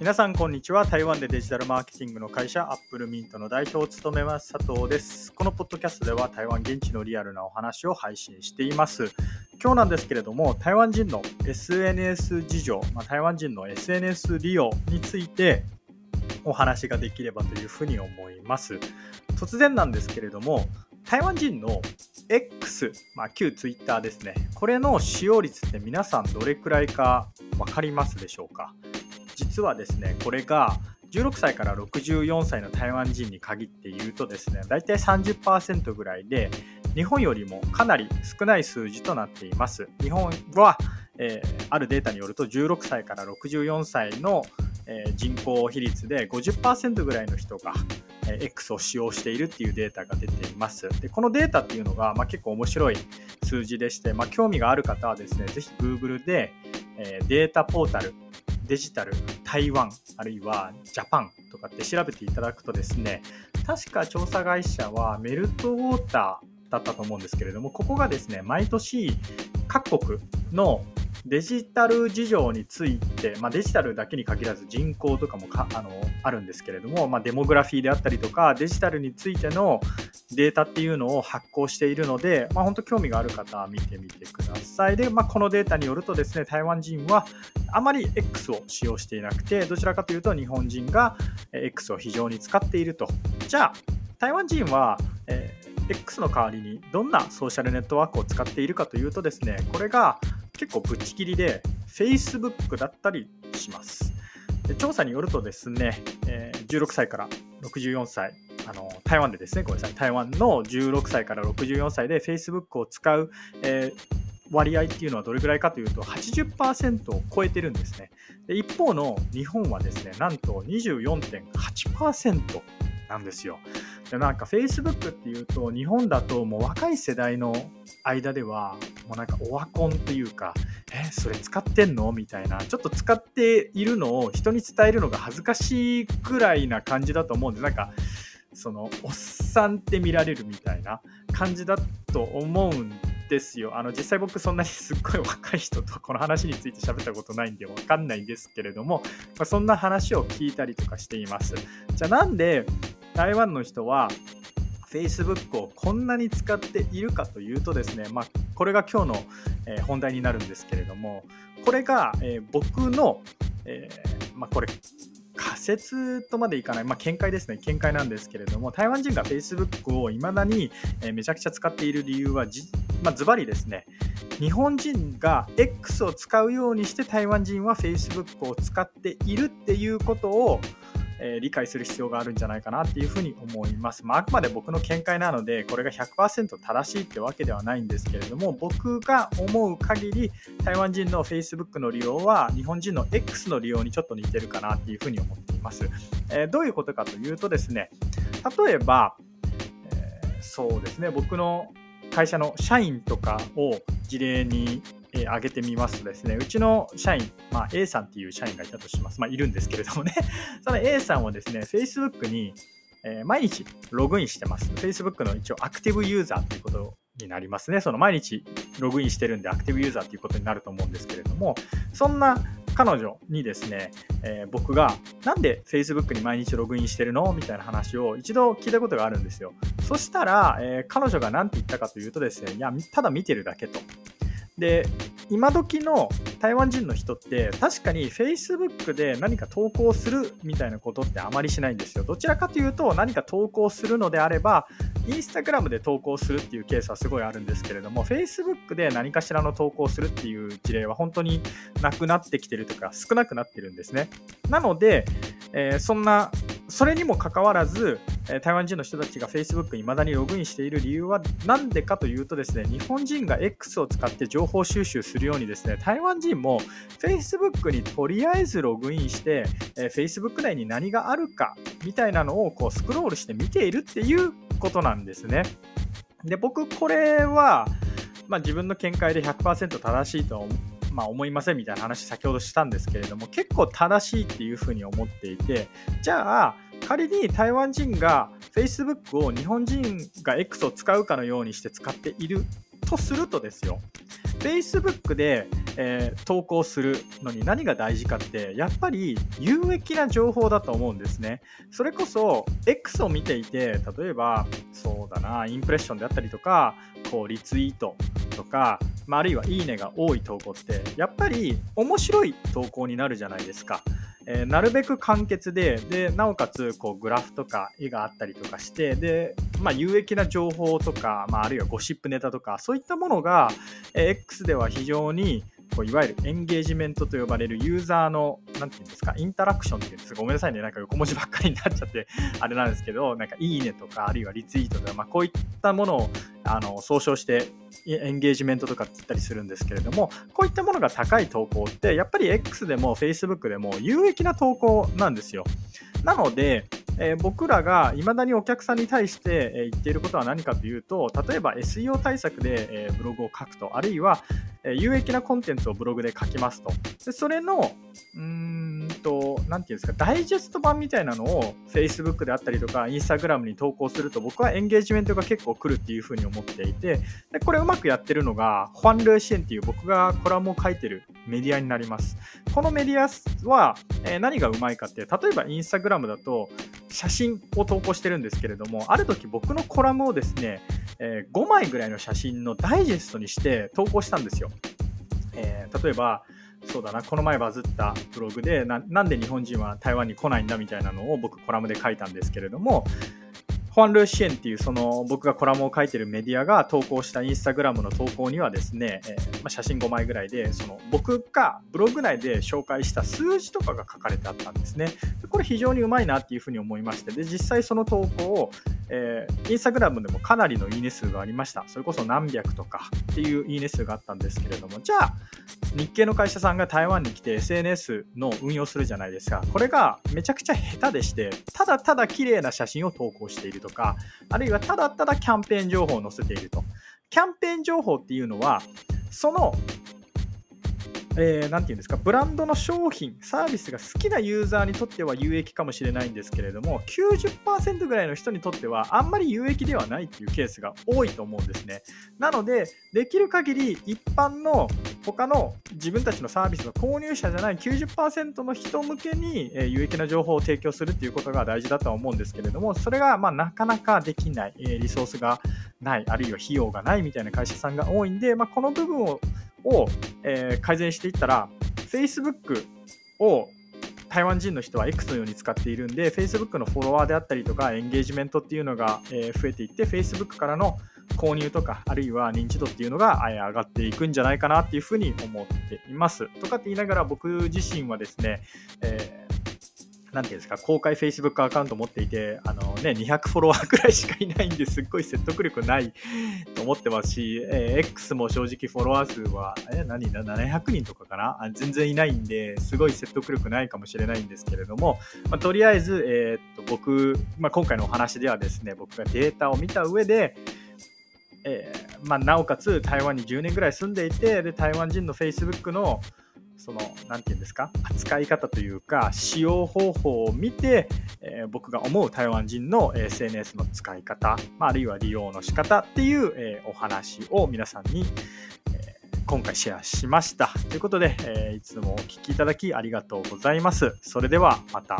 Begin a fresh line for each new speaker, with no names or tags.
皆さんこんにちは。台湾でデジタルマーケティングの会社アップルミントの代表を務めます佐藤です。このポッドキャストでは台湾現地のリアルなお話を配信しています。今日なんですけれども台湾人の SNS 事情、まあ、台湾人の SNS 利用についてお話ができればというふうに思います。突然なんですけれども台湾人の X、まあ、旧 Twitter ですね。これの使用率って皆さんどれくらいか分かりますでしょうか？実はですねこれが16歳から64歳の台湾人に限って言うとですね大体30%ぐらいで日本よりもかなり少ない数字となっています日本は、えー、あるデータによると16歳から64歳の、えー、人口比率で50%ぐらいの人が X を使用しているっていうデータが出ています。でこのデータっていうのが、まあ、結構面白い数字でして、まあ、興味がある方はですね、ぜひ Google で、えー、データポータルデジタル台湾あるいはジャパンとかって調べていただくとですね確か調査会社はメルトウォーターだったと思うんですけれどもここがですね毎年各国のデジタル事情について、まあ、デジタルだけに限らず人口とかもあのあるんですけれども、まあ、デモグラフィーであったりとかデジタルについてのデータっていうのを発行しているので、まあ、本当興味がある方は見てみてください。で、まあ、このデータによるとですね、台湾人はあまり X を使用していなくて、どちらかというと日本人が X を非常に使っていると。じゃあ、台湾人は、えー、X の代わりにどんなソーシャルネットワークを使っているかというとですね、これが結構ぶっちぎりで Facebook だったりします。調査によるとですね、え、16歳から64歳、あの台湾でですね、ごめんなさい、台湾の16歳から64歳で Facebook を使う、えー、割合っていうのはどれぐらいかというと80%を超えてるんですね。で一方の日本はですね、なんと24.8%なんですよ。でなんか Facebook っていうと日本だともう若い世代の間ではもうなんかオワコンというかえそれ使ってんの？みたいなちょっと使っているのを人に伝えるのが恥ずかしいくらいな感じだと思うんでなんかそのおっさんって見られるみたいな感じだと思うんですよ。あの実際僕そんなにすっごい若い人とこの話について喋ったことないんでわかんないんですけれども、まあ、そんな話を聞いたりとかしています。じゃあなんで台湾の人は Facebook をこんなに使っているかというとですね、まあ、これが今日の、え本題になるんですけれどもこれが、え僕の、えー、まあ、これ仮説とまでいかない、まあ、見解ですね、見解なんですけれども、台湾人が Facebook をいまだにめちゃくちゃ使っている理由は、まあ、ズバリですね、日本人が X を使うようにして台湾人は Facebook を使っているっていうことを、えー、理解する必要があるんじゃないかなっていうふうに思います。まあ、あくまで僕の見解なので、これが100%正しいってわけではないんですけれども、僕が思う限り、台湾人の Facebook の利用は日本人の X の利用にちょっと似てるかなっていうふうに思っています。えー、どういうことかというとですね、例えば、えー、そうですね、僕の会社の社員とかを事例にえー、挙げてみますとですね、うちの社員、まあ、A さんっていう社員がいたとします。まあ、いるんですけれどもね、その A さんはですね、Facebook に、えー、毎日ログインしてます。Facebook の一応アクティブユーザーということになりますね。その毎日ログインしてるんでアクティブユーザーということになると思うんですけれども、そんな彼女にですね、えー、僕がなんで Facebook に毎日ログインしてるの？みたいな話を一度聞いたことがあるんですよ。そしたら、えー、彼女が何て言ったかというとですね、いや、ただ見てるだけと。で今時の台湾人の人って確かに Facebook で何か投稿するみたいなことってあまりしないんですよ。どちらかというと何か投稿するのであれば Instagram で投稿するっていうケースはすごいあるんですけれども Facebook で何かしらの投稿するっていう事例は本当になくなってきてるとか少なくなってるんですね。なので、えー、そんなそれにもかかわらず台湾人の人たちが Facebook に未だにログインしている理由は何でかというとですね、日本人が X を使って情報収集するようにですね、台湾人も Facebook にとりあえずログインして、え Facebook 内に何があるかみたいなのをこうスクロールして見ているっていうことなんですね。で、僕これは、まあ、自分の見解で100%正しいとまあ、思いませんみたいな話先ほどしたんですけれども結構正しいっていうふうに思っていてじゃあ仮に台湾人が Facebook を日本人が X を使うかのようにして使っているとするとですよ Facebook でえー、投稿するのに何が大事かってやっぱり有益な情報だと思うんですね。それこそ X を見ていて例えばそうだなインプレッションであったりとかこうリツイートとか、まあ、あるいはいいねが多い投稿ってやっぱり面白い投稿になるじゃないですか。えー、なるべく簡潔ででなおかつこうグラフとか絵があったりとかしてで、まあ、有益な情報とか、まあ、あるいはゴシップネタとかそういったものが、えー、X では非常にこういわゆるエンゲージメントと呼ばれるユーザーの、なんていうんですか、インタラクションっていうんですごめんなさいね、なんか横文字ばっかりになっちゃって、あれなんですけど、なんかいいねとか、あるいはリツイートとか、まあ、こういっったものをあの総称してエンゲージメントとかって言ったりするんですけれども、こういったものが高い投稿って、やっぱり X でも Facebook でも有益な投稿なんですよ。なので、えー、僕らがいまだにお客さんに対して、言っていることは何かというと、例えば SEO 対策で、え、ブログを書くと、あるいは、え有益なコンテンツをブログで書きますと。でそれの、うーんと、なんていうんですか、ダイジェスト版みたいなのを Facebook であったりとか、Instagram に投稿すると、僕はエンゲージメントが結構来るっていうふうに思っていて、でこれうまくやってるのが、ファンルーシエンっていう僕がコラムを書いてるメディアになります。このメディアは、えー、何がうまいかって、例えば Instagram だと、写真を投稿してるんですけれども、ある時僕のコラムをですね、えー、5枚ぐらいの写真のダイジェストにして投稿したんですよ。えー、例えば、そうだな、この前バズったブログでな、なんで日本人は台湾に来ないんだみたいなのを僕コラムで書いたんですけれども、ホアン・ルーシエンっていうその僕がコラムを書いてるメディアが投稿したインスタグラムの投稿にはですね、えー、まあ、写真5枚ぐらいでその僕がブログ内で紹介した数字とかが書かれてあったんですね。これ非常にうまいなっていうふうに思いましてで実際その投稿を、えー、インスタグラムでもかなりのいいね数がありました。それこそ何百とかっていういいね数があったんですけれどもじゃあ日系の会社さんが台湾に来て SNS の運用するじゃないですか。これがめちゃくちゃ下手でして、ただただ綺麗な写真を投稿しているとか、あるいはただただキャンペーン情報を載せていると。キャンペーン情報っていうのは、そのえー、て言うんですか、ブランドの商品、サービスが好きなユーザーにとっては有益かもしれないんですけれども、90%ぐらいの人にとってはあんまり有益ではないっていうケースが多いと思うんですね。なので、できる限り一般の他の自分たちのサービスの購入者じゃない90%の人向けに、え有益な情報を提供するっていうことが大事だとは思うんですけれども、それがまなかなかできない、えリソースがない、あるいは費用がないみたいな会社さんが多いんで、まあ、この部分をを、えー、改善していったら、Facebook を台湾人の人は X のように使っているんで、Facebook のフォロワーであったりとか、エンゲージメントっていうのが、え増えていって、Facebook からの購入とか、あるいは認知度っていうのが上がっていくんじゃないかなっていうふうに思っています。とかって言いながら、僕自身はですね、えなんていうんですか、公開 Facebook アカウント持っていて、あのね、200フォロワーくらいしかいないんです。っごい説得力ないと思ってますし、えー、X も正直フォロワー数は、えー、何だ、700人とかかな？あ全然いないんで、すごい説得力ないかもしれないんですけれども、まあ、とりあえず、えー、っと僕、まあ、今回のお話ではですね、僕がデータを見た上で、えーまあ、なおかつ台湾に10年ぐらい住んでいて、で台湾人の Facebook のその何て言うんですか？扱い方というか使用方法を見て、えー、僕が思う台湾人の SNS の使い方、まあ、あるいは利用の仕方っていう、えー、お話を皆さんに、えー、今回シェアしました。ということで、えいつもお聴きいただきありがとうございます。それではまた。